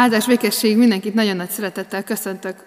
Áldás békesség mindenkit nagyon nagy szeretettel köszöntök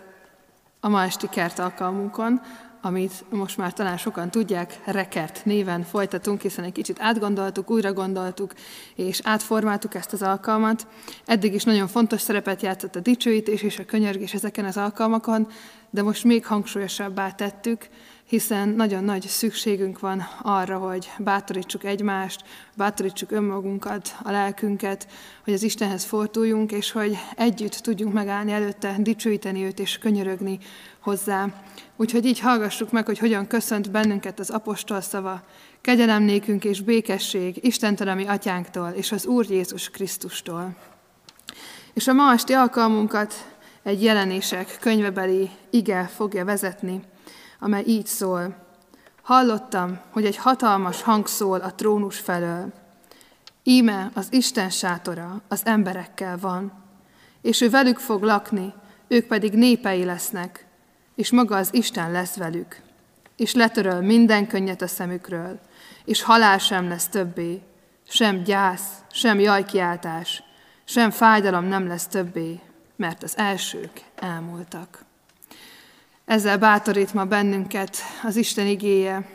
a ma esti kert alkalmunkon, amit most már talán sokan tudják, Rekert néven folytatunk, hiszen egy kicsit átgondoltuk, újra gondoltuk, és átformáltuk ezt az alkalmat. Eddig is nagyon fontos szerepet játszott a dicsőítés és a könyörgés ezeken az alkalmakon, de most még hangsúlyosabbá tettük, hiszen nagyon nagy szükségünk van arra, hogy bátorítsuk egymást, bátorítsuk önmagunkat, a lelkünket, hogy az Istenhez forduljunk, és hogy együtt tudjunk megállni előtte, dicsőíteni őt és könyörögni hozzá. Úgyhogy így hallgassuk meg, hogy hogyan köszönt bennünket az apostol szava, kegyelem és békesség Istentől, ami atyánktól, és az Úr Jézus Krisztustól. És a ma esti alkalmunkat egy jelenések könyvebeli ige fogja vezetni, amely így szól. Hallottam, hogy egy hatalmas hang szól a trónus felől. Íme az Isten sátora az emberekkel van, és ő velük fog lakni, ők pedig népei lesznek, és maga az Isten lesz velük, és letöröl minden könnyet a szemükről, és halál sem lesz többé, sem gyász, sem jajkiáltás, sem fájdalom nem lesz többé, mert az elsők elmúltak. Ezzel bátorít ma bennünket az Isten igéje.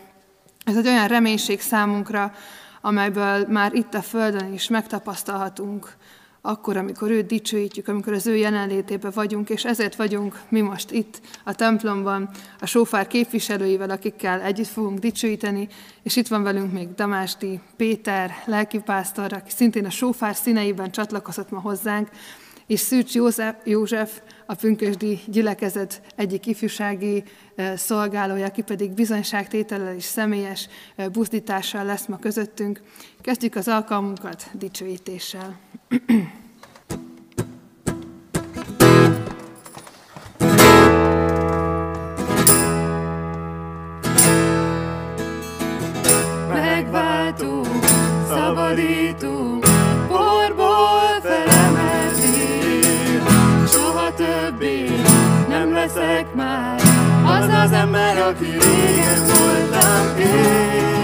Ez egy olyan reménység számunkra, amelyből már itt a Földön is megtapasztalhatunk, akkor, amikor őt dicsőítjük, amikor az ő jelenlétében vagyunk, és ezért vagyunk mi most itt a templomban, a sófár képviselőivel, akikkel együtt fogunk dicsőíteni, és itt van velünk még Damásti Péter, lelkipásztor, aki szintén a sófár színeiben csatlakozott ma hozzánk, és Szűcs József, József a pünkösdi gyülekezet egyik ifjúsági szolgálója, aki pedig bizonyságtétellel és személyes buzdítással lesz ma közöttünk. Kezdjük az alkalmunkat dicsőítéssel. Megváltó, szabadító, leszek már az az ember, aki régen voltam én.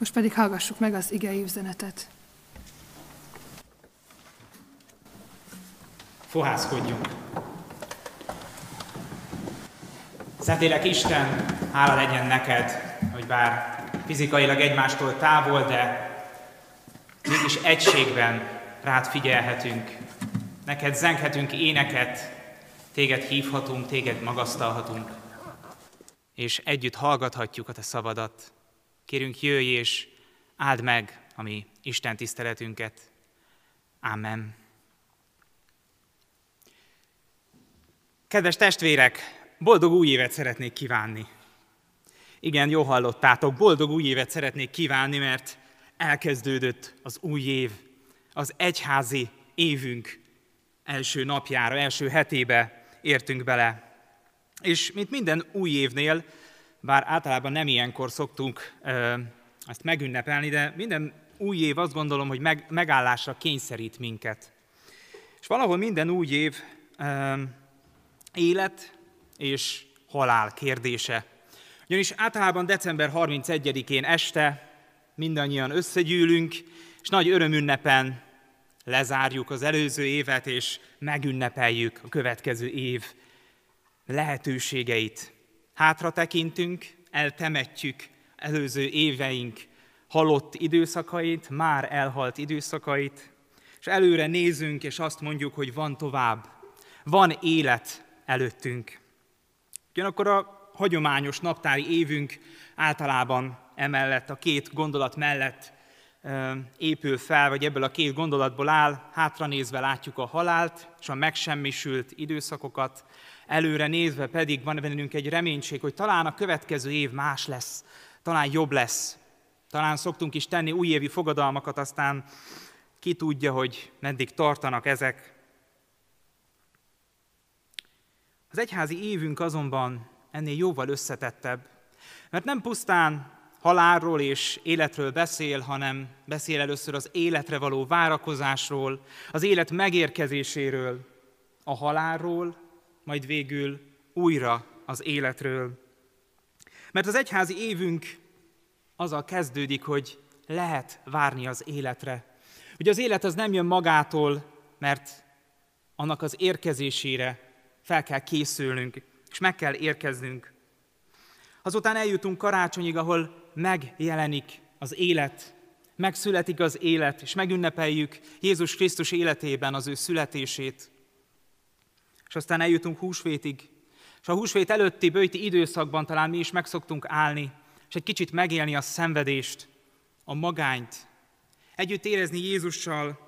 Most pedig hallgassuk meg az igei üzenetet. Fohászkodjunk. Szentélek Isten, hála legyen neked, hogy bár fizikailag egymástól távol, de mégis egységben rád figyelhetünk. Neked zenghetünk éneket, téged hívhatunk, téged magasztalhatunk, és együtt hallgathatjuk a te szavadat. Kérünk, jöjj és áld meg a mi Isten tiszteletünket. Amen. Kedves testvérek, boldog új évet szeretnék kívánni. Igen, jó hallottátok, boldog új évet szeretnék kívánni, mert elkezdődött az új év, az egyházi évünk első napjára, első hetébe értünk bele. És mint minden új évnél, bár általában nem ilyenkor szoktunk ezt megünnepelni, de minden új év azt gondolom, hogy meg, megállásra kényszerít minket. És valahol minden új év élet és halál kérdése. Ugyanis általában december 31-én este mindannyian összegyűlünk, és nagy örömünnepen lezárjuk az előző évet, és megünnepeljük a következő év lehetőségeit. Hátra tekintünk, eltemetjük előző éveink halott időszakait, már elhalt időszakait, és előre nézünk, és azt mondjuk, hogy van tovább, van élet előttünk. Ugyanakkor a hagyományos naptári évünk általában emellett, a két gondolat mellett épül fel, vagy ebből a két gondolatból áll, hátra nézve látjuk a halált és a megsemmisült időszakokat, előre nézve pedig van bennünk egy reménység, hogy talán a következő év más lesz, talán jobb lesz. Talán szoktunk is tenni újévi fogadalmakat, aztán ki tudja, hogy meddig tartanak ezek. Az egyházi évünk azonban ennél jóval összetettebb, mert nem pusztán halálról és életről beszél, hanem beszél először az életre való várakozásról, az élet megérkezéséről, a halálról, majd végül újra az életről. Mert az egyházi évünk azzal kezdődik, hogy lehet várni az életre. Ugye az élet az nem jön magától, mert annak az érkezésére fel kell készülnünk, és meg kell érkeznünk. Azután eljutunk karácsonyig, ahol megjelenik az élet, megszületik az élet, és megünnepeljük Jézus Krisztus életében az ő születését. És aztán eljutunk húsvétig, és a húsvét előtti bőti időszakban talán mi is meg szoktunk állni, és egy kicsit megélni a szenvedést, a magányt, együtt érezni Jézussal,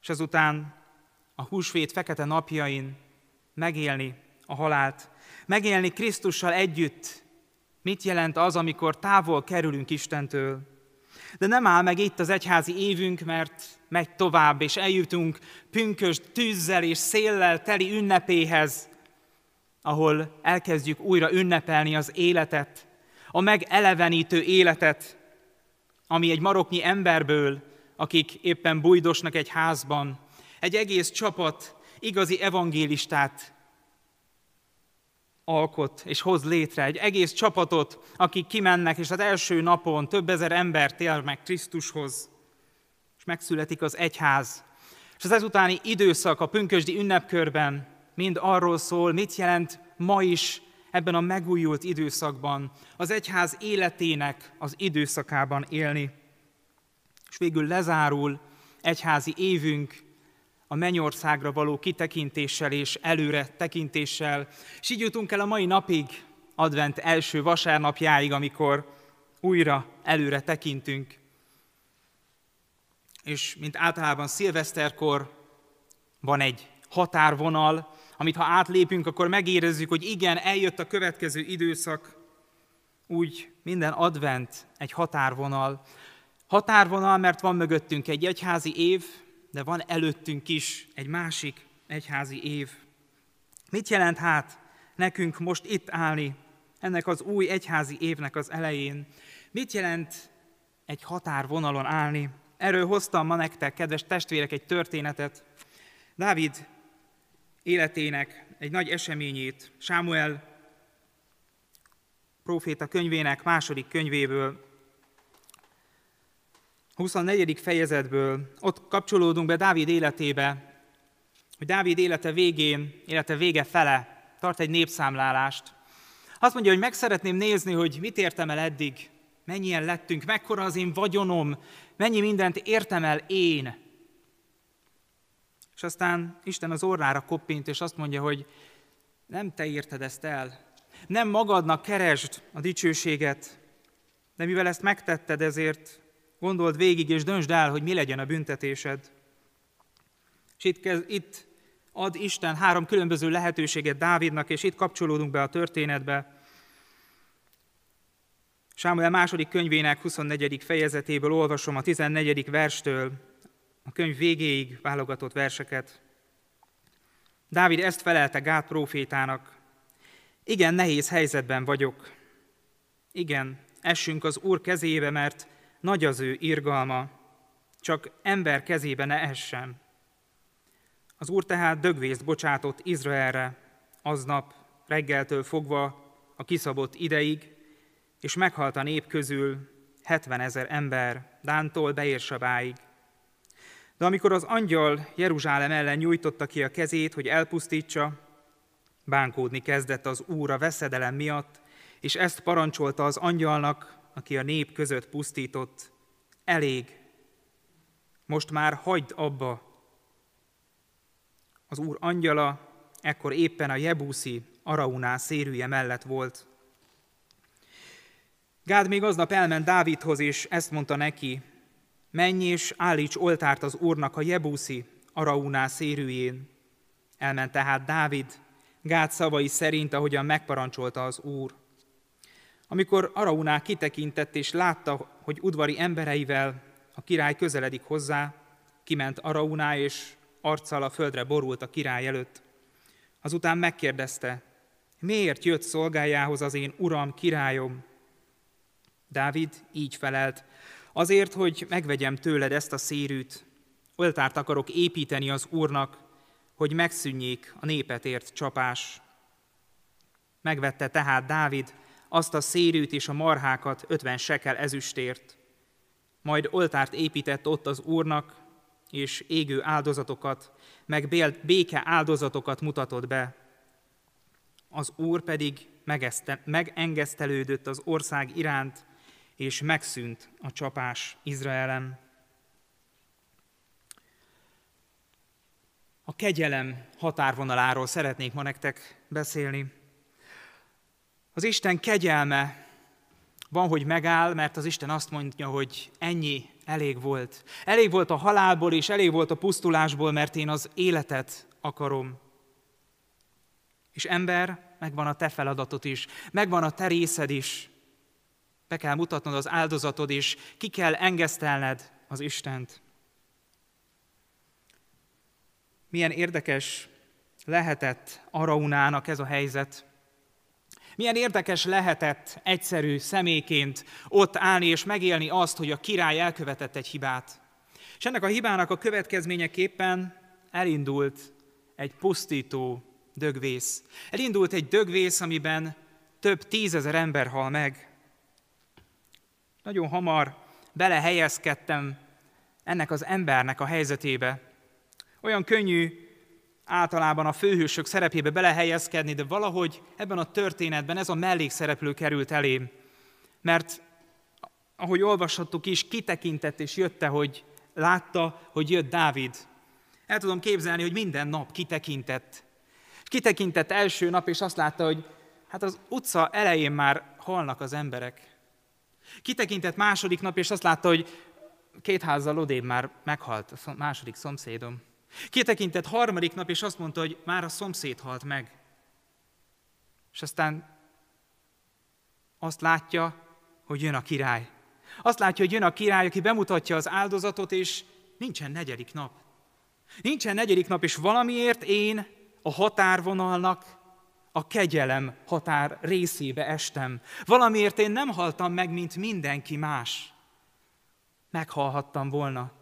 és azután a húsvét fekete napjain megélni a halált, megélni Krisztussal együtt, mit jelent az, amikor távol kerülünk Istentől, De nem áll meg itt az egyházi évünk, mert megy tovább, és eljutunk pünkös tűzzel és széllel teli ünnepéhez, ahol elkezdjük újra ünnepelni az életet, a megelevenítő életet, ami egy maroknyi emberből, akik éppen bujdosnak egy házban, egy egész csapat igazi evangélistát alkot és hoz létre egy egész csapatot, akik kimennek, és az első napon több ezer ember tér meg Krisztushoz, és megszületik az egyház. És az ezutáni időszak a pünkösdi ünnepkörben mind arról szól, mit jelent ma is ebben a megújult időszakban, az egyház életének az időszakában élni. És végül lezárul egyházi évünk a mennyországra való kitekintéssel és előre tekintéssel, és így jutunk el a mai napig, advent első vasárnapjáig, amikor újra előre tekintünk. És mint általában szilveszterkor van egy határvonal, amit ha átlépünk, akkor megérezzük, hogy igen, eljött a következő időszak, úgy minden advent egy határvonal. Határvonal, mert van mögöttünk egy egyházi év, de van előttünk is egy másik egyházi év. Mit jelent hát nekünk most itt állni, ennek az új egyházi évnek az elején? Mit jelent egy határvonalon állni? Erről hoztam ma nektek, kedves testvérek, egy történetet. Dávid életének egy nagy eseményét, Sámuel próféta könyvének második könyvéből, 24. fejezetből, ott kapcsolódunk be Dávid életébe, hogy Dávid élete végén, élete vége fele tart egy népszámlálást. Azt mondja, hogy meg szeretném nézni, hogy mit értem el eddig, mennyien lettünk, mekkora az én vagyonom, mennyi mindent értem el én. És aztán Isten az orrára koppint, és azt mondja, hogy nem te érted ezt el, nem magadnak keresd a dicsőséget, de mivel ezt megtetted, ezért Gondold végig, és döntsd el, hogy mi legyen a büntetésed. És itt, kezd, itt ad Isten három különböző lehetőséget Dávidnak, és itt kapcsolódunk be a történetbe. Sámuel második könyvének 24. fejezetéből olvasom a 14. verstől a könyv végéig válogatott verseket. Dávid ezt felelte Gát prófétának. Igen, nehéz helyzetben vagyok. Igen, essünk az Úr kezébe, mert nagy az ő irgalma, csak ember kezébe ne essen. Az Úr tehát dögvészt bocsátott Izraelre aznap reggeltől fogva a kiszabott ideig, és meghalt a nép közül 70 ezer ember, Dántól Beérsabáig. De amikor az angyal Jeruzsálem ellen nyújtotta ki a kezét, hogy elpusztítsa, bánkódni kezdett az Úr a veszedelem miatt, és ezt parancsolta az angyalnak, aki a nép között pusztított, elég, most már hagyd abba. Az úr angyala ekkor éppen a Jebuszi Araunál szérűje mellett volt. Gád még aznap elment Dávidhoz, és ezt mondta neki, menj és állíts oltárt az úrnak a Jebuszi Araunál szérűjén. Elment tehát Dávid, Gád szavai szerint, ahogyan megparancsolta az úr. Amikor Arauná kitekintett és látta, hogy udvari embereivel a király közeledik hozzá, kiment Arauná, és arccal a földre borult a király előtt. Azután megkérdezte, miért jött szolgájához az én uram, királyom? Dávid így felelt, azért, hogy megvegyem tőled ezt a szérűt, oltárt akarok építeni az úrnak, hogy megszűnjék a népet ért csapás. Megvette tehát Dávid azt a szérűt és a marhákat ötven sekel ezüstért. Majd oltárt épített ott az Úrnak, és égő áldozatokat, meg béke áldozatokat mutatott be. Az Úr pedig megengesztelődött az ország iránt, és megszűnt a csapás Izraelem. A kegyelem határvonaláról szeretnék ma nektek beszélni. Az Isten kegyelme van, hogy megáll, mert az Isten azt mondja, hogy ennyi elég volt. Elég volt a halálból, és elég volt a pusztulásból, mert én az életet akarom. És ember, megvan a te feladatot is, megvan a te részed is. Be kell mutatnod az áldozatod, és ki kell engesztelned az Istent. Milyen érdekes lehetett Araunának ez a helyzet. Milyen érdekes lehetett egyszerű személyként ott állni és megélni azt, hogy a király elkövetett egy hibát. És ennek a hibának a következményeképpen elindult egy pusztító dögvész. Elindult egy dögvész, amiben több tízezer ember hal meg. Nagyon hamar belehelyezkedtem ennek az embernek a helyzetébe. Olyan könnyű általában a főhősök szerepébe belehelyezkedni, de valahogy ebben a történetben ez a mellékszereplő került elém. Mert ahogy olvashattuk is, kitekintett és jötte, hogy látta, hogy jött Dávid. El tudom képzelni, hogy minden nap kitekintett. Kitekintett első nap, és azt látta, hogy hát az utca elején már halnak az emberek. Kitekintett második nap, és azt látta, hogy két házzal odébb már meghalt a második szomszédom. Kitekintett harmadik nap, és azt mondta, hogy már a szomszéd halt meg. És aztán azt látja, hogy jön a király. Azt látja, hogy jön a király, aki bemutatja az áldozatot, és nincsen negyedik nap. Nincsen negyedik nap, és valamiért én a határvonalnak a kegyelem határ részébe estem. Valamiért én nem haltam meg, mint mindenki más. Meghalhattam volna.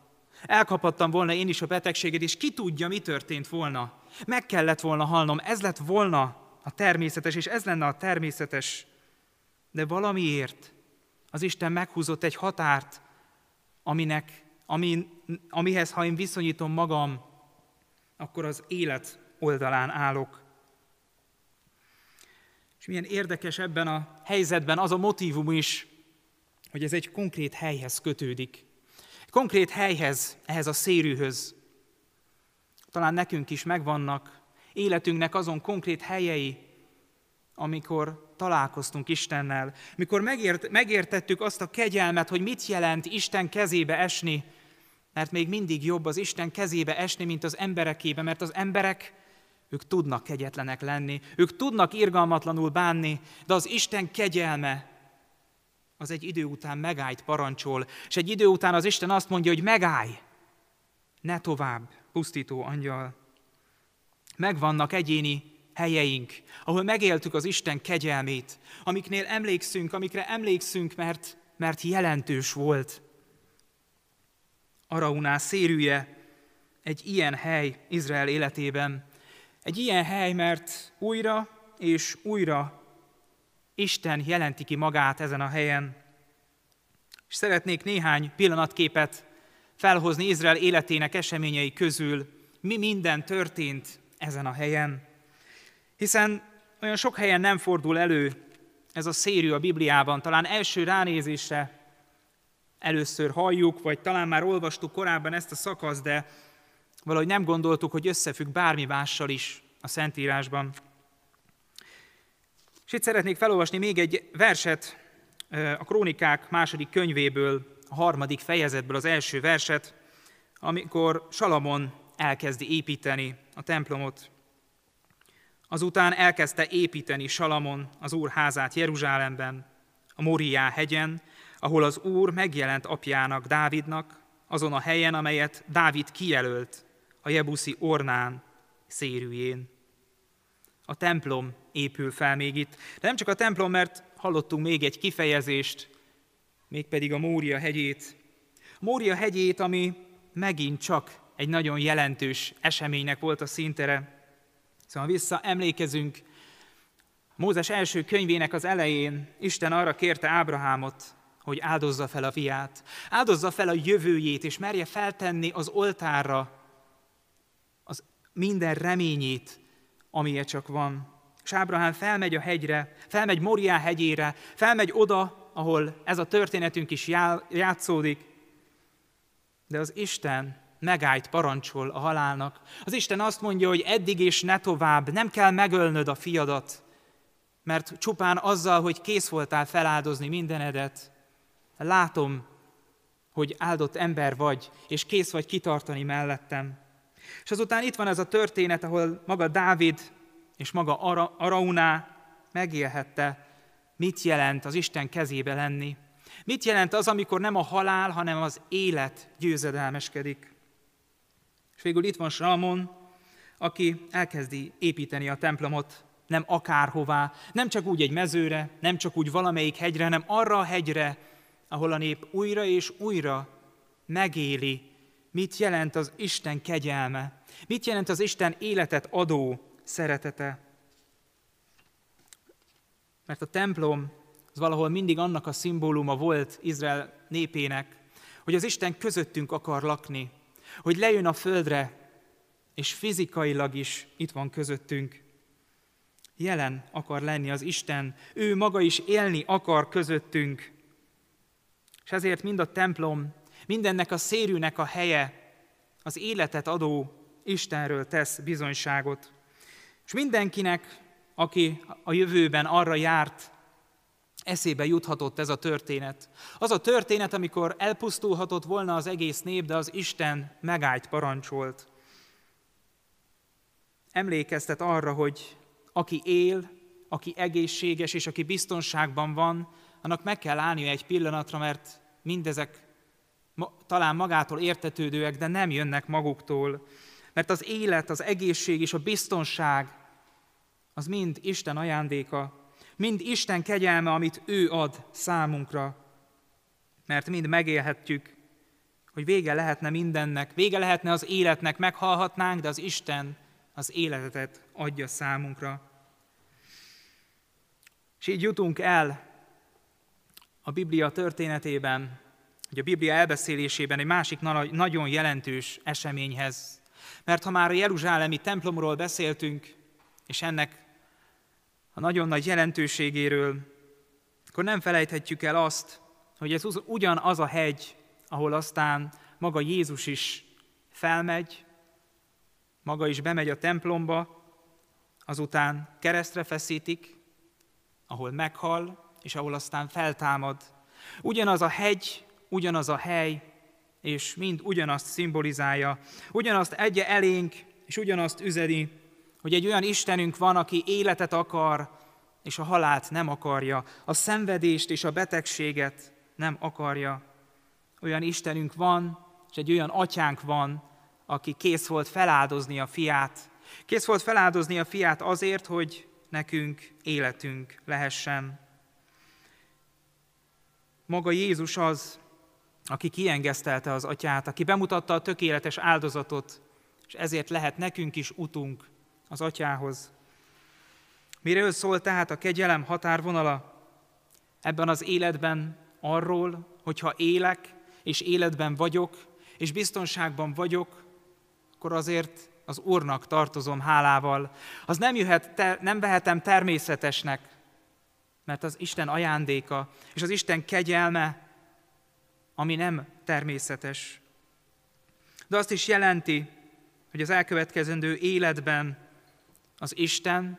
Elkaphattam volna én is a betegséget, és ki tudja, mi történt volna. Meg kellett volna halnom, ez lett volna a természetes, és ez lenne a természetes. De valamiért az Isten meghúzott egy határt, aminek, amin, amihez, ha én viszonyítom magam, akkor az élet oldalán állok. És milyen érdekes ebben a helyzetben az a motivum is, hogy ez egy konkrét helyhez kötődik. Egy konkrét helyhez, ehhez a szérűhöz. Talán nekünk is megvannak életünknek azon konkrét helyei, amikor találkoztunk Istennel, mikor megért, megértettük azt a kegyelmet, hogy mit jelent Isten kezébe esni, mert még mindig jobb az Isten kezébe esni, mint az emberekébe, mert az emberek ők tudnak kegyetlenek lenni, ők tudnak irgalmatlanul bánni, de az Isten kegyelme az egy idő után megállt parancsol, és egy idő után az Isten azt mondja, hogy megállj, ne tovább, pusztító angyal. Megvannak egyéni helyeink, ahol megéltük az Isten kegyelmét, amiknél emlékszünk, amikre emlékszünk, mert, mert jelentős volt. Araunál szérűje egy ilyen hely Izrael életében, egy ilyen hely, mert újra és újra Isten jelenti ki magát ezen a helyen. És szeretnék néhány pillanatképet felhozni Izrael életének eseményei közül, mi minden történt ezen a helyen. Hiszen olyan sok helyen nem fordul elő ez a szérű a Bibliában, talán első ránézésre először halljuk, vagy talán már olvastuk korábban ezt a szakaszt, de Valahogy nem gondoltuk, hogy összefügg bármi mással is a Szentírásban. És itt szeretnék felolvasni még egy verset a Krónikák második könyvéből, a harmadik fejezetből az első verset, amikor Salamon elkezdi építeni a templomot. Azután elkezdte építeni Salamon az Úr házát Jeruzsálemben, a Moriá hegyen, ahol az Úr megjelent apjának, Dávidnak, azon a helyen, amelyet Dávid kijelölt a Jebuszi Ornán szérűjén. A templom épül fel még itt. De nem csak a templom, mert hallottunk még egy kifejezést, mégpedig a Mória hegyét. A Mória hegyét, ami megint csak egy nagyon jelentős eseménynek volt a szintere. Szóval vissza emlékezünk, Mózes első könyvének az elején Isten arra kérte Ábrahámot, hogy áldozza fel a fiát, áldozza fel a jövőjét, és merje feltenni az oltárra minden reményét, amilyen csak van. És Ábrahám felmegy a hegyre, felmegy Moriá hegyére, felmegy oda, ahol ez a történetünk is játszódik, de az Isten megállt parancsol a halálnak. Az Isten azt mondja, hogy eddig és ne tovább, nem kell megölnöd a fiadat, mert csupán azzal, hogy kész voltál feláldozni mindenedet, látom, hogy áldott ember vagy, és kész vagy kitartani mellettem. És azután itt van ez a történet, ahol maga Dávid és maga Ara, Arauná megélhette mit jelent az Isten kezébe lenni. Mit jelent az, amikor nem a halál, hanem az élet győzedelmeskedik. És végül itt van Salmon, aki elkezdi építeni a templomot, nem akárhová, nem csak úgy egy mezőre, nem csak úgy valamelyik hegyre, hanem arra a hegyre, ahol a nép újra és újra megéli, mit jelent az Isten kegyelme, mit jelent az Isten életet adó szeretete. Mert a templom az valahol mindig annak a szimbóluma volt Izrael népének, hogy az Isten közöttünk akar lakni, hogy lejön a földre, és fizikailag is itt van közöttünk. Jelen akar lenni az Isten, ő maga is élni akar közöttünk. És ezért mind a templom, mindennek a szérűnek a helye, az életet adó Istenről tesz bizonyságot. És mindenkinek, aki a jövőben arra járt, eszébe juthatott ez a történet. Az a történet, amikor elpusztulhatott volna az egész nép, de az Isten megállt parancsolt. Emlékeztet arra, hogy aki él, aki egészséges és aki biztonságban van, annak meg kell állnia egy pillanatra, mert mindezek talán magától értetődőek, de nem jönnek maguktól. Mert az élet, az egészség és a biztonság az mind Isten ajándéka, mind Isten kegyelme, amit ő ad számunkra. Mert mind megélhetjük, hogy vége lehetne mindennek, vége lehetne az életnek, meghalhatnánk, de az Isten az életet adja számunkra. És így jutunk el a Biblia történetében, hogy a Biblia elbeszélésében egy másik nagyon jelentős eseményhez. Mert ha már a Jeruzsálemi templomról beszéltünk, és ennek a nagyon nagy jelentőségéről, akkor nem felejthetjük el azt, hogy ez ugyanaz a hegy, ahol aztán maga Jézus is felmegy, maga is bemegy a templomba, azután keresztre feszítik, ahol meghal, és ahol aztán feltámad. Ugyanaz a hegy, ugyanaz a hely, és mind ugyanazt szimbolizálja, ugyanazt egye elénk, és ugyanazt üzeni, hogy egy olyan Istenünk van, aki életet akar, és a halált nem akarja, a szenvedést és a betegséget nem akarja. Olyan Istenünk van, és egy olyan atyánk van, aki kész volt feláldozni a fiát. Kész volt feláldozni a fiát azért, hogy nekünk életünk lehessen. Maga Jézus az, aki kiengesztelte az atyát, aki bemutatta a tökéletes áldozatot, és ezért lehet nekünk is utunk az atyához. Miről szól tehát a kegyelem határvonala? Ebben az életben arról, hogyha élek, és életben vagyok, és biztonságban vagyok, akkor azért az Úrnak tartozom hálával. Az nem, jöhet, ter, nem vehetem természetesnek, mert az Isten ajándéka, és az Isten kegyelme, ami nem természetes. De azt is jelenti, hogy az elkövetkezendő életben az Isten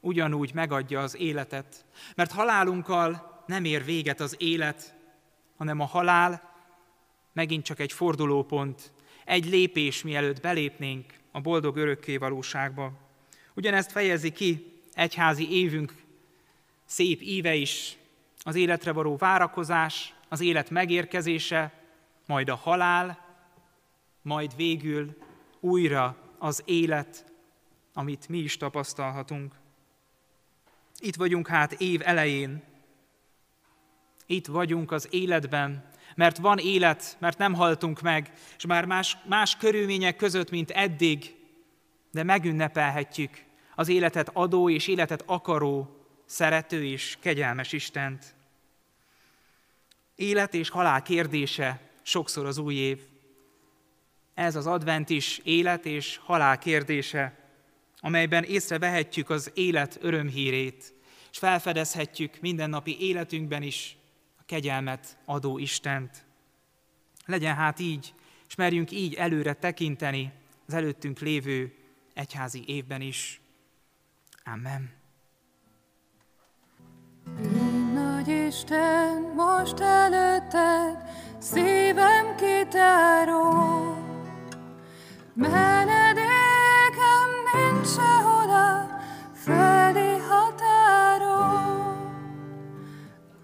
ugyanúgy megadja az életet. Mert halálunkkal nem ér véget az élet, hanem a halál megint csak egy fordulópont, egy lépés, mielőtt belépnénk a boldog örökké valóságba. Ugyanezt fejezi ki egyházi évünk szép íve is, az életre való várakozás, az élet megérkezése, majd a halál, majd végül újra az élet, amit mi is tapasztalhatunk. Itt vagyunk hát év elején, itt vagyunk az életben, mert van élet, mert nem haltunk meg, és már más, más körülmények között, mint eddig, de megünnepelhetjük az életet adó és életet akaró, szerető és kegyelmes Istent. Élet és halál kérdése sokszor az új év. Ez az advent is élet és halál kérdése, amelyben észrevehetjük az élet örömhírét, és felfedezhetjük mindennapi életünkben is kegyelmet adó Istent. Legyen hát így, és merjünk így előre tekinteni az előttünk lévő egyházi évben is. Amen. Nagy Isten, most előtted szívem kitáró. Menedékem nincs sehoda felé határon.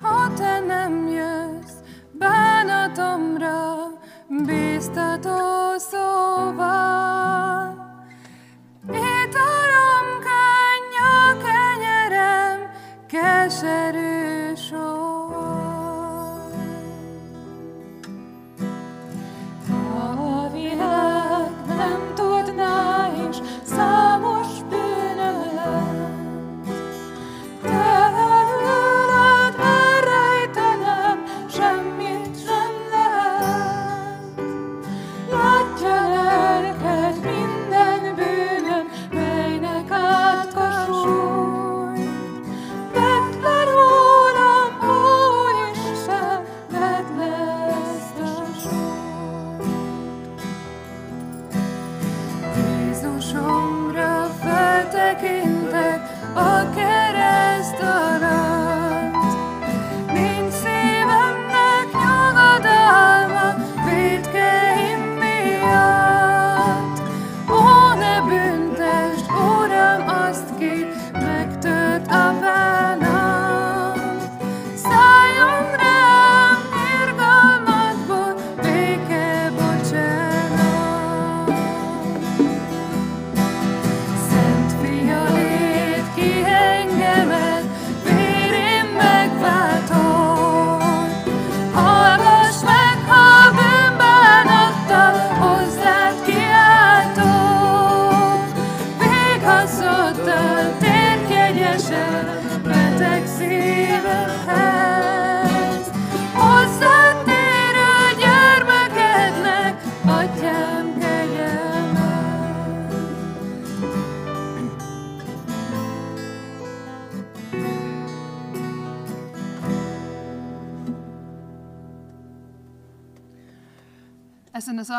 Ha te nem jössz bánatomra, bíztató szóval. Étarom, kánja, kenyerem, keserem,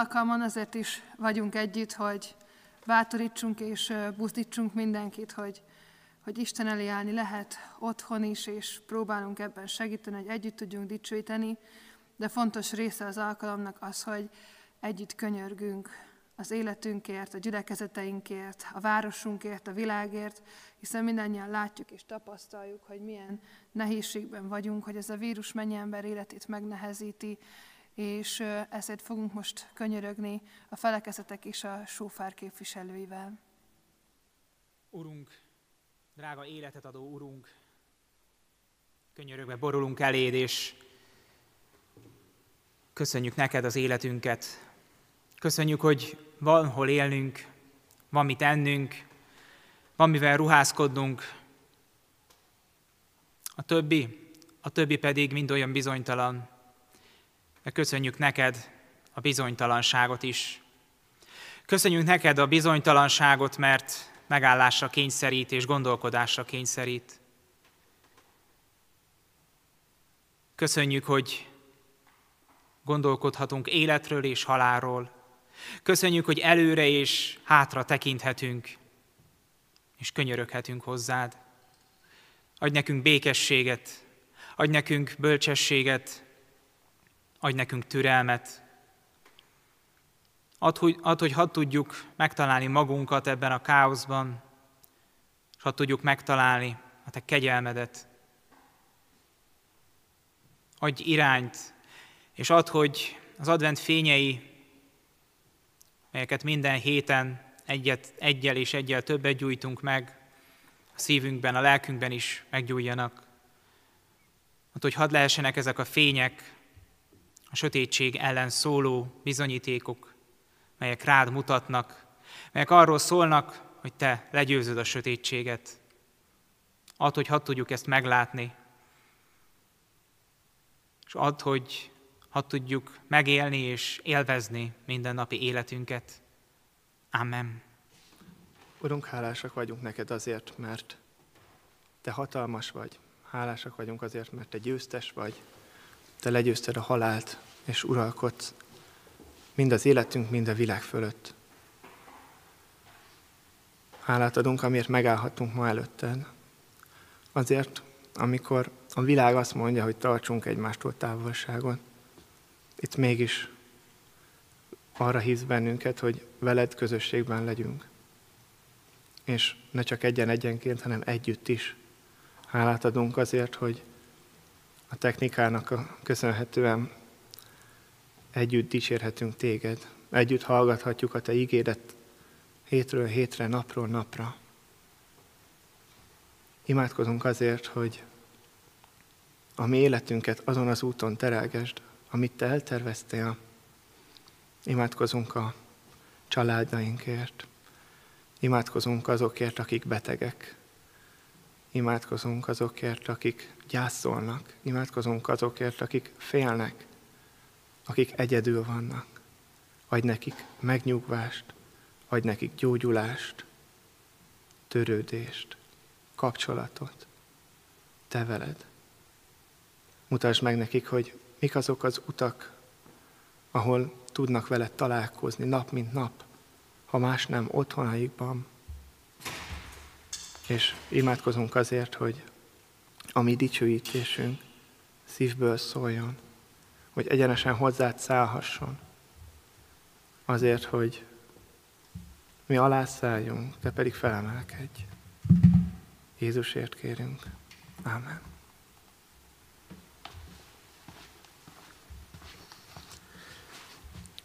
alkalmon azért is vagyunk együtt, hogy bátorítsunk és buzdítsunk mindenkit, hogy, hogy Isten elé állni lehet otthon is, és próbálunk ebben segíteni, hogy együtt tudjunk dicsőíteni, de fontos része az alkalomnak az, hogy együtt könyörgünk az életünkért, a gyülekezeteinkért, a városunkért, a világért, hiszen mindannyian látjuk és tapasztaljuk, hogy milyen nehézségben vagyunk, hogy ez a vírus mennyi ember életét megnehezíti, és ezért fogunk most könyörögni a felekezetek és a sófár képviselőivel. Urunk, drága életet adó Urunk, könyörögve borulunk eléd, és köszönjük neked az életünket. Köszönjük, hogy van hol élnünk, van mit ennünk, van mivel ruházkodnunk. A többi, a többi pedig mind olyan bizonytalan. De köszönjük neked a bizonytalanságot is. Köszönjük neked a bizonytalanságot, mert megállásra kényszerít és gondolkodásra kényszerít. Köszönjük, hogy gondolkodhatunk életről és halálról. Köszönjük, hogy előre és hátra tekinthetünk, és könyöröghetünk hozzád. Adj nekünk békességet, adj nekünk bölcsességet, adj nekünk türelmet. Add, hogy, add, hogy hadd tudjuk megtalálni magunkat ebben a káoszban, és hadd tudjuk megtalálni a Te kegyelmedet. Adj irányt, és add, hogy az advent fényei, melyeket minden héten egyet, egyel és egyel többet gyújtunk meg, a szívünkben, a lelkünkben is meggyújjanak. Hát, hogy hadd lehessenek ezek a fények, a sötétség ellen szóló bizonyítékok, melyek rád mutatnak, melyek arról szólnak, hogy te legyőzöd a sötétséget. Add, hogy hadd tudjuk ezt meglátni, és add, hogy hadd tudjuk megélni és élvezni mindennapi életünket. Amen. Urunk, hálásak vagyunk neked azért, mert te hatalmas vagy. Hálásak vagyunk azért, mert te győztes vagy. Te legyőzted a halált, és uralkodsz mind az életünk, mind a világ fölött. Hálát adunk, amiért megállhatunk ma előtted. Azért, amikor a világ azt mondja, hogy tartsunk egymástól távolságon, itt mégis arra híz bennünket, hogy veled közösségben legyünk. És ne csak egyen-egyenként, hanem együtt is. Hálát adunk azért, hogy a technikának a köszönhetően együtt dicsérhetünk téged. Együtt hallgathatjuk a te ígédet hétről hétre, napról napra. Imádkozunk azért, hogy a mi életünket azon az úton terelgesd, amit te elterveztél. Imádkozunk a családainkért, imádkozunk azokért, akik betegek, imádkozunk azokért, akik gyászolnak, imádkozunk azokért, akik félnek, akik egyedül vannak. Adj nekik megnyugvást, adj nekik gyógyulást, törődést, kapcsolatot. Te veled. Mutasd meg nekik, hogy mik azok az utak, ahol tudnak veled találkozni nap mint nap, ha más nem otthonaikban. És imádkozunk azért, hogy a mi dicsőítésünk szívből szóljon, hogy egyenesen hozzád szállhasson. Azért, hogy mi alászálljunk, te pedig felemelkedj. Jézusért kérünk. Amen.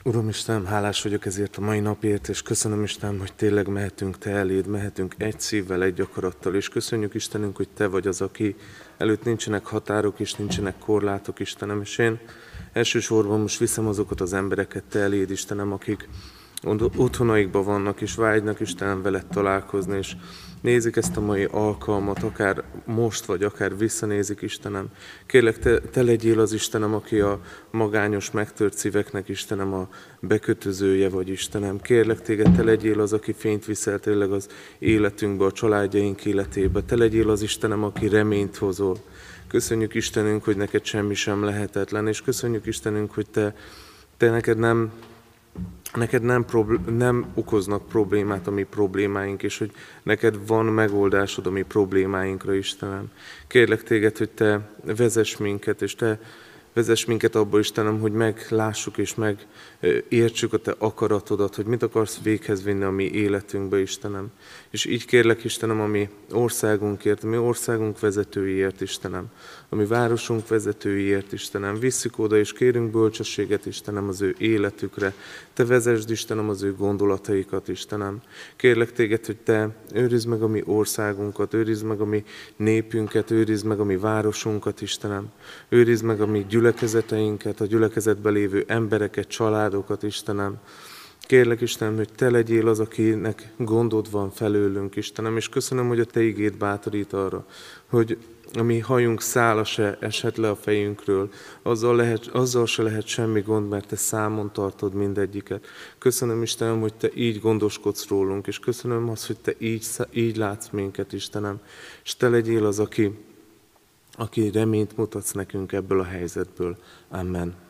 Uram Istenem, hálás vagyok ezért a mai napért, és köszönöm Istenem, hogy tényleg mehetünk Te eléd, mehetünk egy szívvel, egy akarattal, és köszönjük Istenünk, hogy Te vagy az, aki előtt nincsenek határok, és nincsenek korlátok, Istenem, és én elsősorban most viszem azokat az embereket Te eléd, Istenem, akik otthonaikban vannak, és vágynak Istenem veled találkozni, és nézik ezt a mai alkalmat, akár most, vagy akár visszanézik, Istenem. Kérlek, te, te legyél az Istenem, aki a magányos, megtört szíveknek, Istenem, a bekötözője vagy, Istenem. Kérlek téged, te legyél az, aki fényt viszel tényleg az életünkbe, a családjaink életébe. Te legyél az Istenem, aki reményt hozol. Köszönjük Istenünk, hogy neked semmi sem lehetetlen, és köszönjük Istenünk, hogy te, te neked nem neked nem, problé- nem okoznak problémát a mi problémáink, és hogy neked van megoldásod a mi problémáinkra, Istenem. Kérlek téged, hogy te vezess minket, és te vezess minket abba, Istenem, hogy meglássuk és megértsük a Te akaratodat, hogy mit akarsz véghez vinni a mi életünkbe, Istenem. És így kérlek, Istenem, a mi országunkért, a mi országunk vezetőiért, Istenem, a mi városunk vezetőiért, Istenem. Visszük oda, és kérünk bölcsességet, Istenem, az ő életükre. Te vezesd, Istenem, az ő gondolataikat, Istenem. Kérlek téged, hogy Te őrizd meg a mi országunkat, őrizd meg a mi népünket, őrizd meg a mi városunkat, Istenem. Őrizd meg a mi gyülekezeteinket, a gyülekezetben lévő embereket, családokat, Istenem. Kérlek, Istenem, hogy Te legyél az, akinek gondod van felőlünk, Istenem, és köszönöm, hogy a Te igét bátorít arra, hogy a mi hajunk szála se eshet le a fejünkről, azzal, lehet, azzal se lehet semmi gond, mert Te számon tartod mindegyiket. Köszönöm, Istenem, hogy Te így gondoskodsz rólunk, és köszönöm azt, hogy Te így, így látsz minket, Istenem, és Te legyél az, aki, aki reményt mutatsz nekünk ebből a helyzetből. Amen.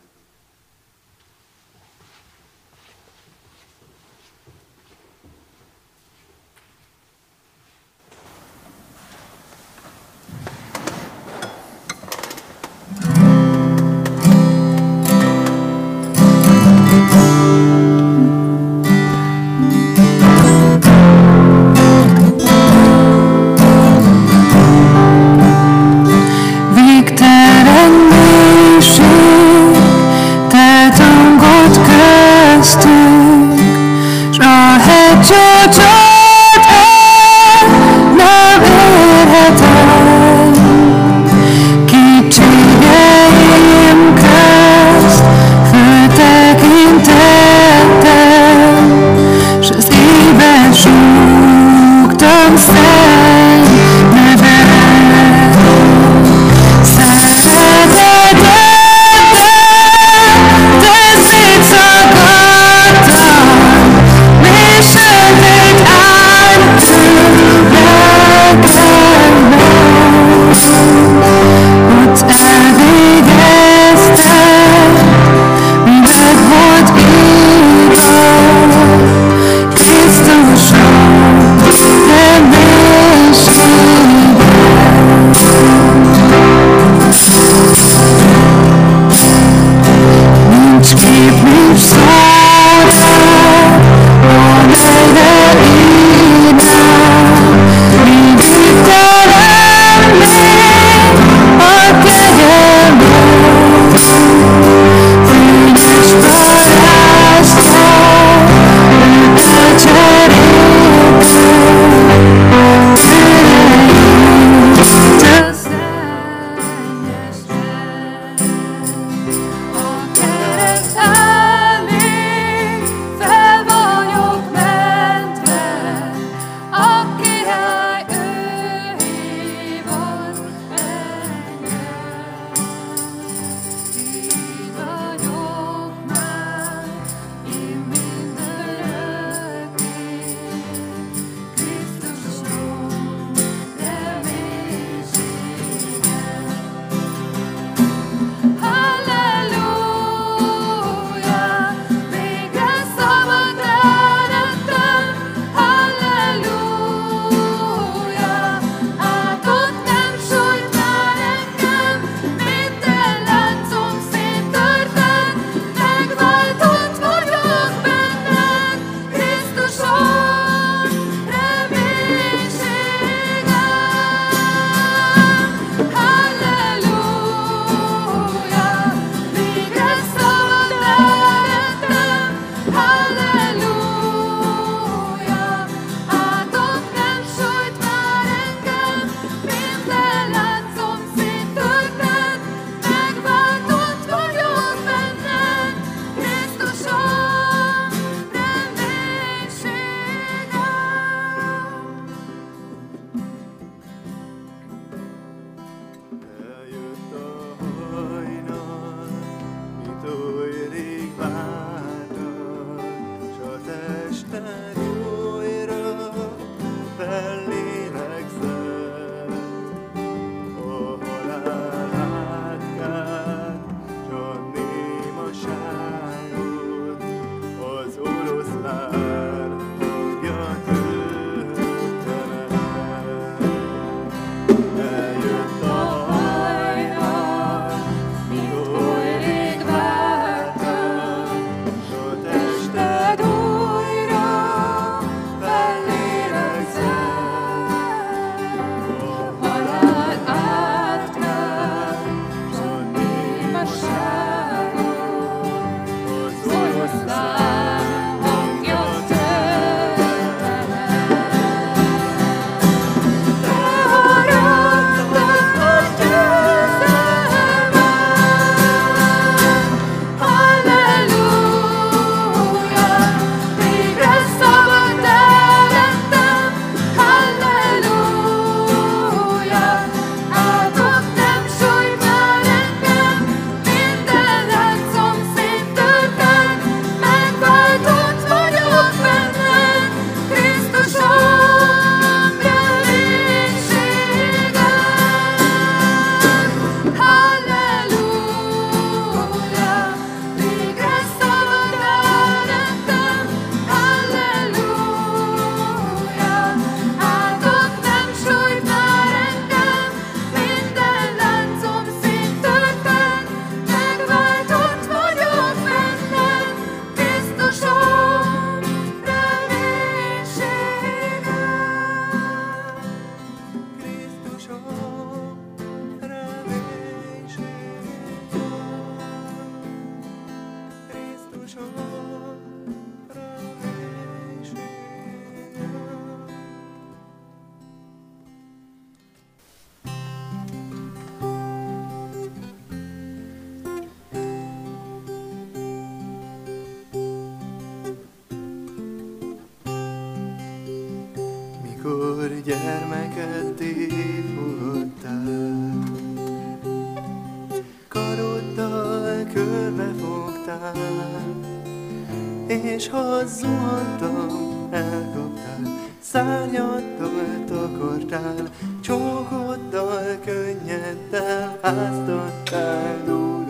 Szárnyaddal takartál, csókoddal, könnyeddel háztattál, dúdolva,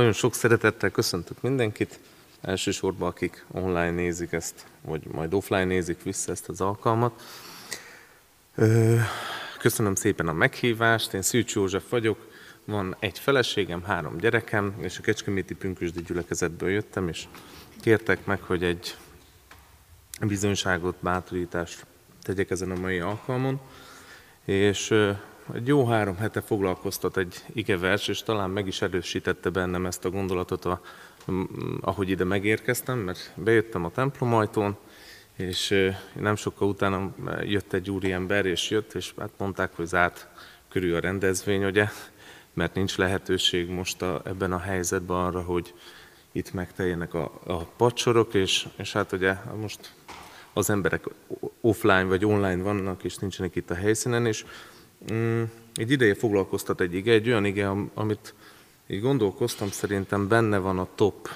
Nagyon sok szeretettel köszöntök mindenkit, elsősorban akik online nézik ezt, vagy majd offline nézik vissza ezt az alkalmat. Köszönöm szépen a meghívást, én Szűcs József vagyok, van egy feleségem, három gyerekem, és a Kecskeméti Pünkösdi gyülekezetből jöttem, és kértek meg, hogy egy bizonyságot, bátorítást tegyek ezen a mai alkalmon. És egy jó három hete foglalkoztat egy igevers, és talán meg is erősítette bennem ezt a gondolatot, a, ahogy ide megérkeztem, mert bejöttem a templom ajtón, és nem sokkal utána jött egy úriember, és jött, és hát mondták, hogy zárt körül a rendezvény, ugye, mert nincs lehetőség most a, ebben a helyzetben arra, hogy itt megteljenek a, a pacsorok, és, és hát ugye most az emberek offline vagy online vannak, és nincsenek itt a helyszínen, és mm, egy ideje foglalkoztat egy ige, egy olyan ige, amit így gondolkoztam, szerintem benne van a top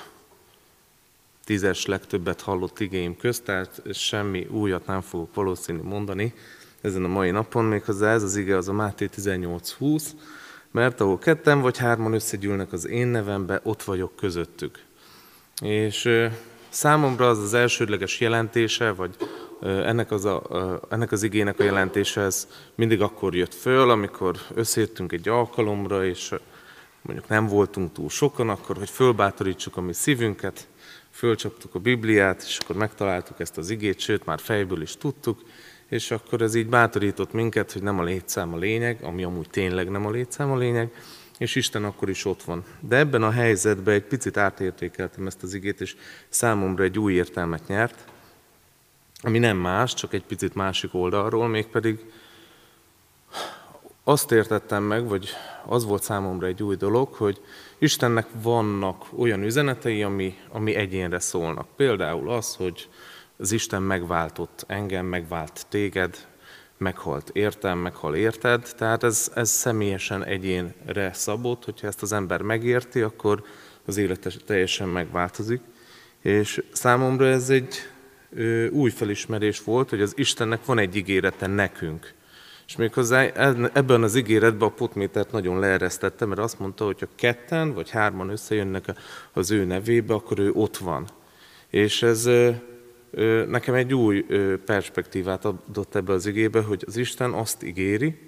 tízes legtöbbet hallott igéim közt, tehát semmi újat nem fogok valószínű mondani ezen a mai napon, méghozzá ez az ige az a Máté 18.20, mert ahol ketten vagy hárman összegyűlnek az én nevembe, ott vagyok közöttük. És számomra az az elsődleges jelentése, vagy ennek az, a, ennek az igének a jelentése, ez mindig akkor jött föl, amikor összejöttünk egy alkalomra, és mondjuk nem voltunk túl sokan, akkor, hogy fölbátorítsuk a mi szívünket, fölcsaptuk a Bibliát, és akkor megtaláltuk ezt az igét, sőt, már fejből is tudtuk, és akkor ez így bátorított minket, hogy nem a létszám a lényeg, ami amúgy tényleg nem a létszám a lényeg, és Isten akkor is ott van. De ebben a helyzetben egy picit átértékeltem ezt az igét, és számomra egy új értelmet nyert, ami nem más, csak egy picit másik oldalról, mégpedig azt értettem meg, vagy az volt számomra egy új dolog, hogy Istennek vannak olyan üzenetei, ami, ami egyénre szólnak. Például az, hogy az Isten megváltott engem, megvált téged, meghalt értem, meghal érted, tehát ez, ez személyesen egyénre szabott, hogyha ezt az ember megérti, akkor az élete teljesen megváltozik. És számomra ez egy új felismerés volt, hogy az Istennek van egy ígérete nekünk. És méghozzá ebben az ígéretben a potmétert nagyon leeresztette, mert azt mondta, hogy ha ketten vagy hárman összejönnek az ő nevébe, akkor ő ott van. És ez nekem egy új perspektívát adott ebbe az igébe, hogy az Isten azt ígéri,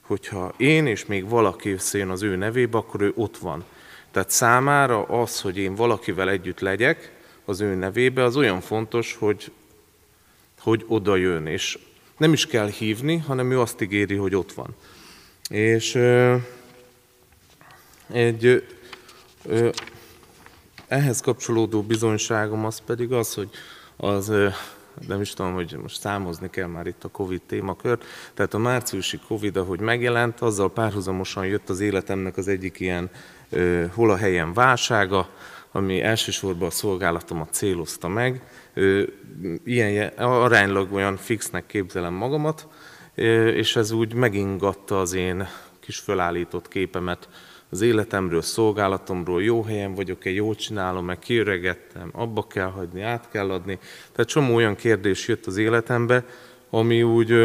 hogyha én és még valaki összejön az ő nevébe, akkor ő ott van. Tehát számára az, hogy én valakivel együtt legyek az ő nevébe, az olyan fontos, hogy, hogy oda jön. És nem is kell hívni, hanem ő azt ígéri, hogy ott van. És ö, egy ö, ehhez kapcsolódó bizonyságom az pedig az, hogy az nem is tudom, hogy most számozni kell már itt a Covid témakör. Tehát a márciusi Covid, ahogy megjelent, azzal párhuzamosan jött az életemnek az egyik ilyen hol a helyen válsága, ami elsősorban a szolgálatomat célozta meg. Ilyen aránylag olyan fixnek képzelem magamat, és ez úgy megingatta az én kis fölállított képemet az életemről, szolgálatomról, jó helyen vagyok-e, jól csinálom-e, kiöregettem, abba kell hagyni, át kell adni. Tehát csomó olyan kérdés jött az életembe, ami úgy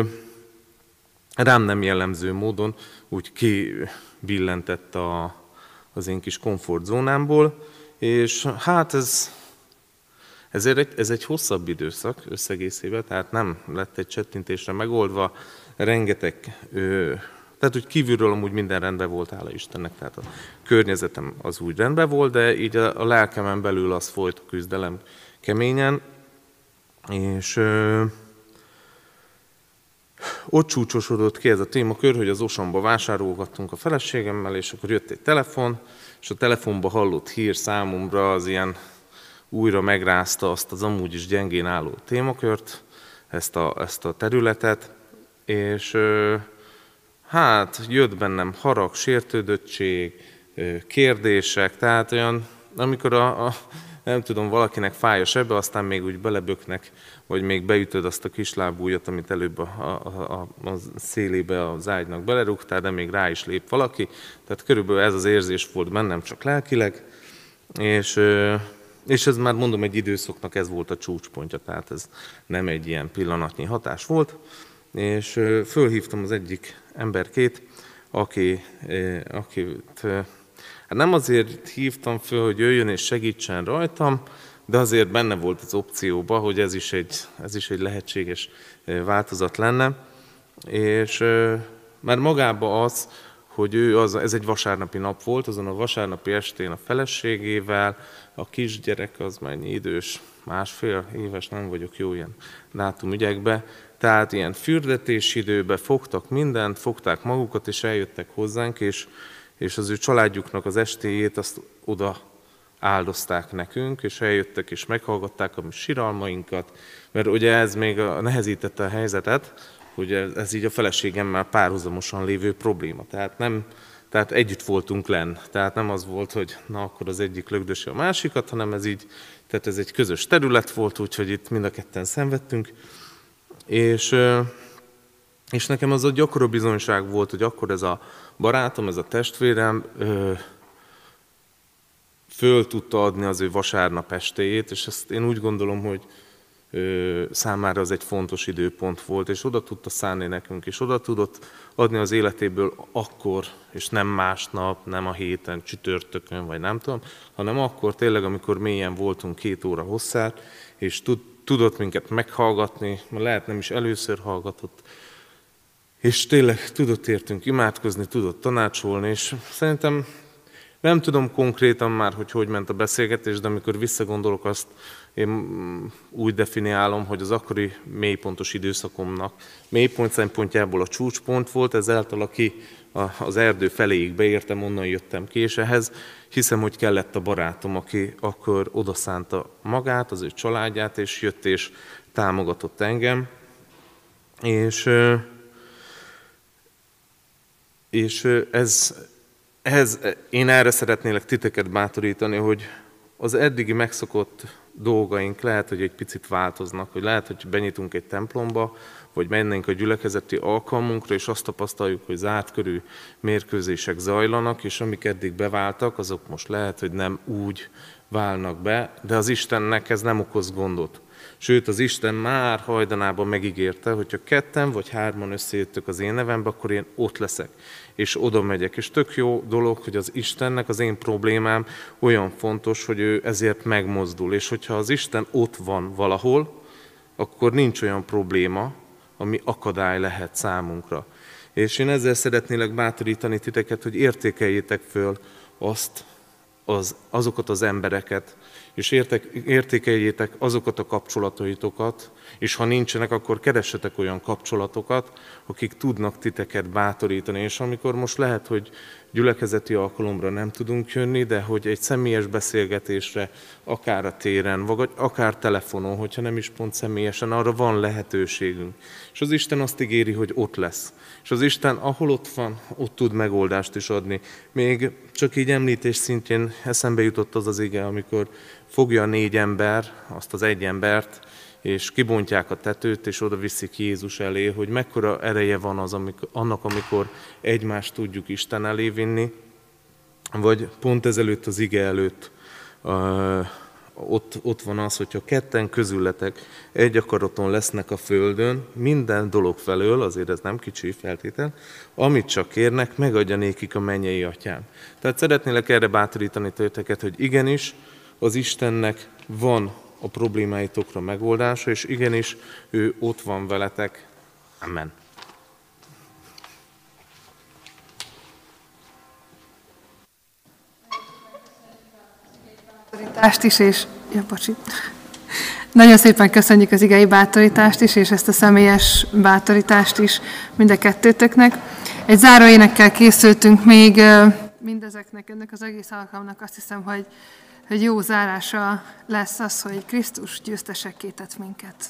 rám nem jellemző módon úgy kibillentett a, az én kis komfortzónámból, és hát ez, ezért egy, ez egy hosszabb időszak összegészében, tehát nem lett egy csettintésre megoldva, rengeteg tehát, hogy kívülről amúgy minden rendben volt, hála Istennek, tehát a környezetem az úgy rendben volt, de így a, a lelkemen belül az folyt a küzdelem keményen, és ö, ott csúcsosodott ki ez a témakör, hogy az Osamba vásárolgattunk a feleségemmel, és akkor jött egy telefon, és a telefonba hallott hír számomra az ilyen újra megrázta azt az amúgy is gyengén álló témakört, ezt a, ezt a területet, és hát jött bennem harag, sértődöttség, kérdések, tehát olyan, amikor a, a nem tudom, valakinek fáj a sebe, aztán még úgy beleböknek, vagy még beütöd azt a kislábújat, amit előbb a, a, a, a szélébe az ágynak belerúgtál, de még rá is lép valaki. Tehát körülbelül ez az érzés volt bennem, csak lelkileg. És, és ez már mondom, egy időszaknak ez volt a csúcspontja, tehát ez nem egy ilyen pillanatnyi hatás volt. És fölhívtam az egyik emberkét, aki, akit hát nem azért hívtam föl, hogy jöjjön és segítsen rajtam, de azért benne volt az opcióba, hogy ez is egy, ez is egy lehetséges változat lenne. És már magába az, hogy ő az, ez egy vasárnapi nap volt, azon a vasárnapi estén a feleségével, a kisgyerek az mennyi idős, másfél éves, nem vagyok jó ilyen dátumügyekbe, tehát ilyen fürdetés időbe fogtak mindent, fogták magukat, és eljöttek hozzánk, és, és az ő családjuknak az estéjét azt oda áldozták nekünk, és eljöttek és meghallgatták a mi siralmainkat, mert ugye ez még nehezítette a helyzetet, hogy ez így a feleségemmel párhuzamosan lévő probléma. Tehát nem, tehát együtt voltunk len. Tehát nem az volt, hogy na akkor az egyik lögdösi a másikat, hanem ez így, tehát ez egy közös terület volt, úgyhogy itt mind a ketten szenvedtünk. És, és nekem az a gyakori bizonyság volt, hogy akkor ez a barátom, ez a testvérem föl tudta adni az ő vasárnap estéjét, és ezt én úgy gondolom, hogy számára az egy fontos időpont volt, és oda tudta szállni nekünk, és oda tudott adni az életéből akkor, és nem másnap, nem a héten, csütörtökön, vagy nem tudom, hanem akkor tényleg, amikor mélyen voltunk két óra hosszát, és tud, tudott minket meghallgatni, lehet nem is először hallgatott, és tényleg tudott értünk imádkozni, tudott tanácsolni, és szerintem nem tudom konkrétan már, hogy hogy ment a beszélgetés, de amikor visszagondolok azt, én úgy definiálom, hogy az akkori mélypontos időszakomnak mélypont szempontjából a csúcspont volt, ezáltal aki az erdő feléig beértem, onnan jöttem ki, és ehhez hiszem, hogy kellett a barátom, aki akkor odaszánta magát, az ő családját, és jött és támogatott engem. És, és ez, ez, én erre szeretnélek titeket bátorítani, hogy az eddigi megszokott dolgaink lehet, hogy egy picit változnak, hogy lehet, hogy benyitunk egy templomba, vagy mennénk a gyülekezeti alkalmunkra, és azt tapasztaljuk, hogy zárt körű mérkőzések zajlanak, és amik eddig beváltak, azok most lehet, hogy nem úgy válnak be, de az Istennek ez nem okoz gondot. Sőt, az Isten már hajdanában megígérte, hogy ha ketten vagy hárman összejöttök az én nevembe, akkor én ott leszek, és oda megyek. És tök jó dolog, hogy az Istennek az én problémám olyan fontos, hogy ő ezért megmozdul. És hogyha az Isten ott van valahol, akkor nincs olyan probléma, ami akadály lehet számunkra. És én ezzel szeretnélek bátorítani titeket, hogy értékeljétek föl azt, az, azokat az embereket, és értek, értékeljétek azokat a kapcsolataitokat, és ha nincsenek, akkor keressetek olyan kapcsolatokat, akik tudnak titeket bátorítani. És amikor most lehet, hogy gyülekezeti alkalomra nem tudunk jönni, de hogy egy személyes beszélgetésre, akár a téren, vagy akár telefonon, hogyha nem is pont személyesen, arra van lehetőségünk. És az Isten azt ígéri, hogy ott lesz. És az Isten, ahol ott van, ott tud megoldást is adni. Még csak így említés szintjén eszembe jutott az az ige, amikor fogja a négy ember, azt az egy embert, és kibontják a tetőt, és oda viszik Jézus elé, hogy mekkora ereje van az, amikor, annak, amikor egymást tudjuk Isten elé vinni, vagy pont ezelőtt az ige előtt ott, ott van az, hogyha ketten közületek egy akaraton lesznek a földön, minden dolog felől, azért ez nem kicsi feltétel, amit csak kérnek, megadja nékik a mennyei atyám. Tehát szeretnélek erre bátorítani tőteket, hogy igenis, az Istennek van a problémáitokra megoldása, és igenis ő ott van veletek. Amen. bátorítást is, és... Ja, bocsi. Nagyon szépen köszönjük az igei bátorítást is, és ezt a személyes bátorítást is mind a kettőtöknek. Egy záróénekkel készültünk még mindezeknek, ennek az egész alkalomnak azt hiszem, hogy hogy jó zárása lesz az, hogy Krisztus győztesekké tett minket.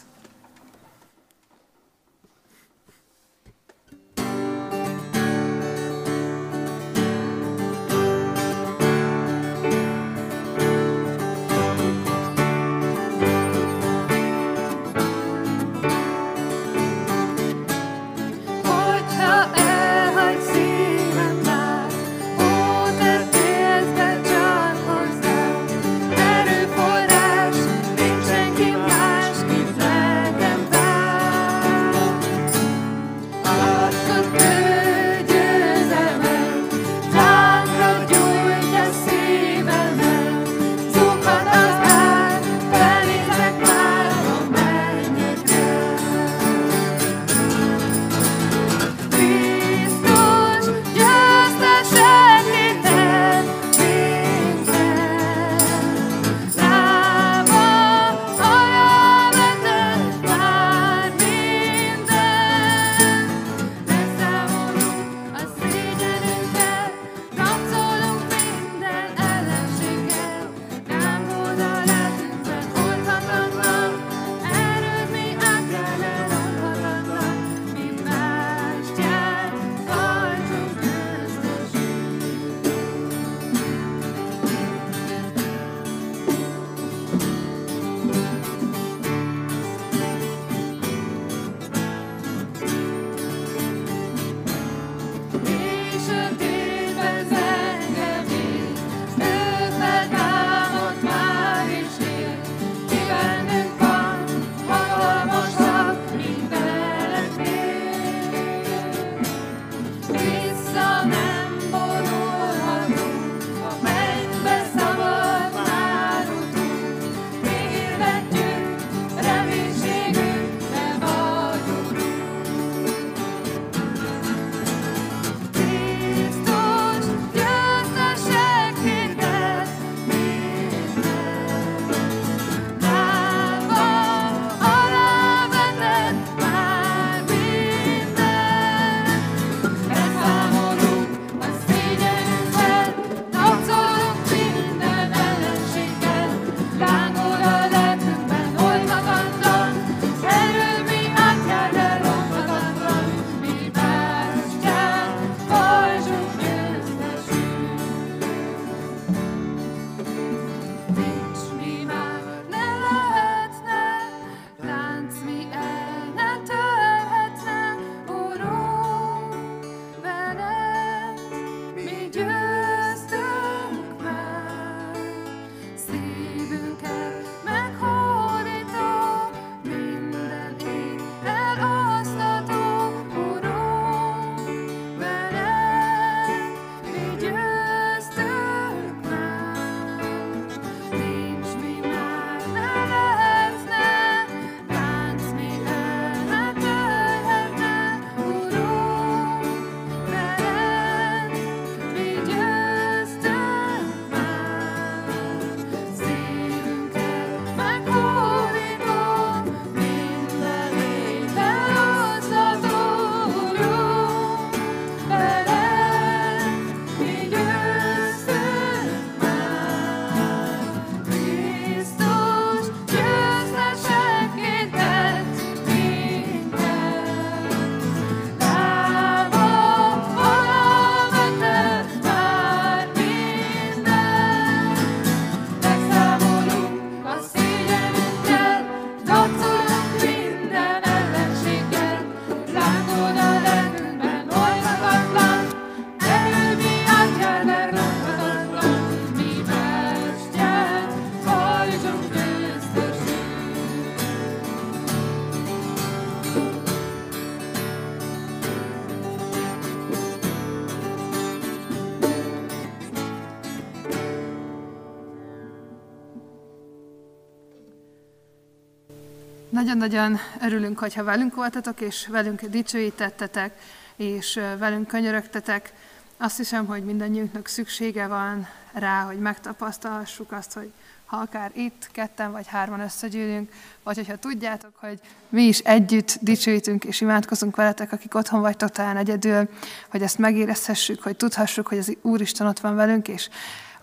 Nagyon-nagyon örülünk, hogyha velünk voltatok, és velünk dicsőítettetek, és velünk könyörögtetek. Azt hiszem, hogy mindannyiunknak szüksége van rá, hogy megtapasztalhassuk azt, hogy ha akár itt ketten vagy hárman összegyűlünk, vagy hogyha tudjátok, hogy mi is együtt dicsőítünk és imádkozunk veletek, akik otthon vagytok talán egyedül, hogy ezt megérezhessük, hogy tudhassuk, hogy az Úristen ott van velünk, és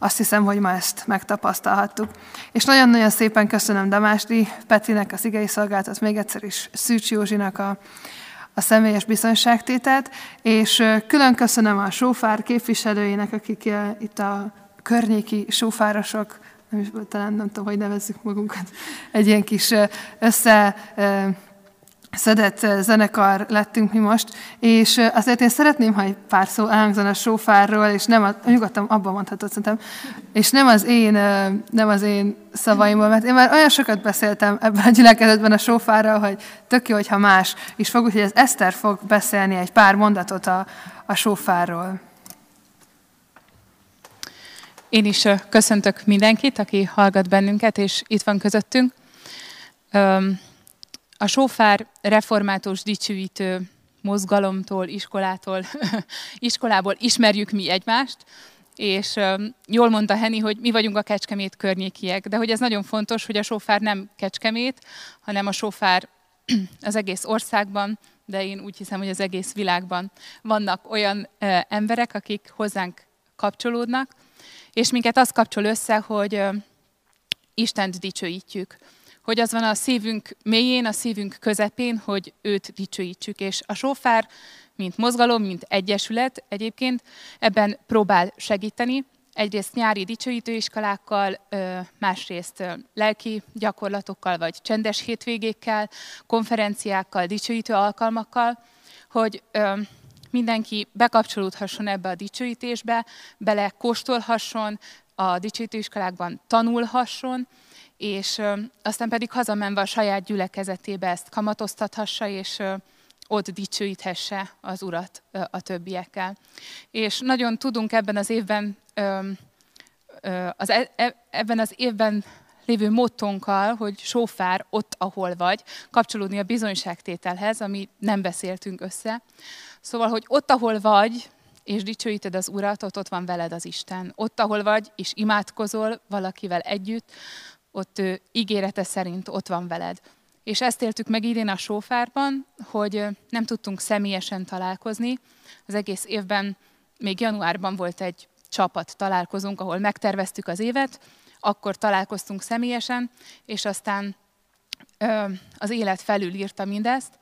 azt hiszem, hogy ma ezt megtapasztalhattuk. És nagyon-nagyon szépen köszönöm Damásdi Petinek az igei szolgáltat, még egyszer is Szűcs Józsinak a, a személyes bizonyságtételt, és külön köszönöm a sófár képviselőinek, akik itt a környéki sófárosok, nem is, talán nem tudom, hogy nevezzük magunkat, egy ilyen kis össze szedett zenekar lettünk mi most, és azért én szeretném, ha egy pár szó elhangzana a sófárról, és nem, a, nyugodtan abban mondhatod szerintem, és nem az én, nem az én szavaimból, mert én már olyan sokat beszéltem ebben a gyülekezetben a sófárral, hogy tök jó, hogyha más is fog, úgyhogy az Eszter fog beszélni egy pár mondatot a, a sófárról. Én is köszöntök mindenkit, aki hallgat bennünket, és itt van közöttünk. A sófár református dicsőítő mozgalomtól, iskolától, iskolából ismerjük mi egymást, és jól mondta Henny, hogy mi vagyunk a Kecskemét környékiek, de hogy ez nagyon fontos, hogy a sófár nem Kecskemét, hanem a sófár az egész országban, de én úgy hiszem, hogy az egész világban vannak olyan emberek, akik hozzánk kapcsolódnak, és minket az kapcsol össze, hogy Istent dicsőítjük. Hogy az van a szívünk mélyén, a szívünk közepén, hogy őt dicsőítsük. És a sófár, mint mozgalom, mint egyesület egyébként ebben próbál segíteni. Egyrészt nyári dicsőítőiskolákkal, másrészt lelki gyakorlatokkal, vagy csendes hétvégékkel, konferenciákkal, dicsőítő alkalmakkal, hogy mindenki bekapcsolódhasson ebbe a dicsőítésbe, bele kóstolhasson, a dicsőítőiskolákban tanulhasson, és aztán pedig hazamenve a saját gyülekezetébe ezt kamatoztathassa, és ott dicsőíthesse az Urat a többiekkel. És nagyon tudunk ebben az évben, az e, e, ebben az évben lévő mottónkkal, hogy sófár ott, ahol vagy, kapcsolódni a bizonyságtételhez, ami nem beszéltünk össze. Szóval, hogy ott, ahol vagy, és dicsőíted az Urat, ott, ott van veled az Isten. Ott, ahol vagy, és imádkozol valakivel együtt, ott ő ígérete szerint ott van veled. És ezt éltük meg idén a sófárban, hogy nem tudtunk személyesen találkozni. Az egész évben, még januárban volt egy csapat találkozunk, ahol megterveztük az évet, akkor találkoztunk személyesen, és aztán ö, az élet felülírta mindezt,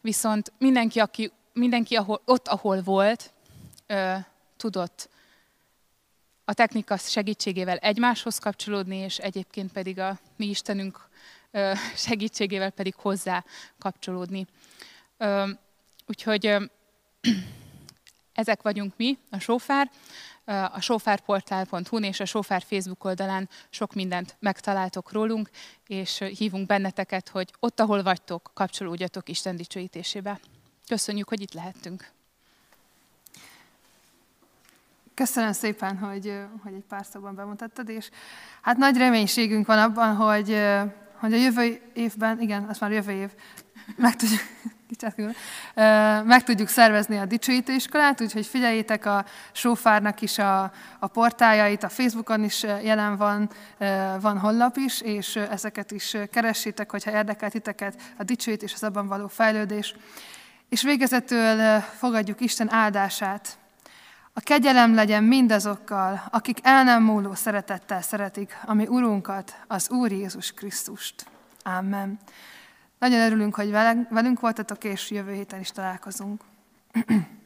viszont mindenki, aki mindenki ahol, ott, ahol volt, ö, tudott a technika segítségével egymáshoz kapcsolódni, és egyébként pedig a mi Istenünk segítségével pedig hozzá kapcsolódni. Úgyhogy ezek vagyunk mi, a Sófár. A sofárportál.hu-n és a Sofár Facebook oldalán sok mindent megtaláltok rólunk, és hívunk benneteket, hogy ott, ahol vagytok, kapcsolódjatok Isten dicsőítésébe. Köszönjük, hogy itt lehettünk. Köszönöm szépen, hogy, hogy egy pár szóban bemutattad, és hát nagy reménységünk van abban, hogy, hogy a jövő évben, igen, az már jövő év, meg tudjuk, meg tudjuk szervezni a dicsőítőiskolát, úgyhogy figyeljétek a Sófárnak is a, a portájait, a Facebookon is jelen van, van honlap is, és ezeket is keressétek, hogyha érdekel titeket a dicsőítés, az abban való fejlődés. És végezetül fogadjuk Isten áldását. A kegyelem legyen mindazokkal, akik el nem múló szeretettel szeretik, ami Urunkat, az Úr Jézus Krisztust. Amen. Nagyon örülünk, hogy velünk voltatok, és jövő héten is találkozunk.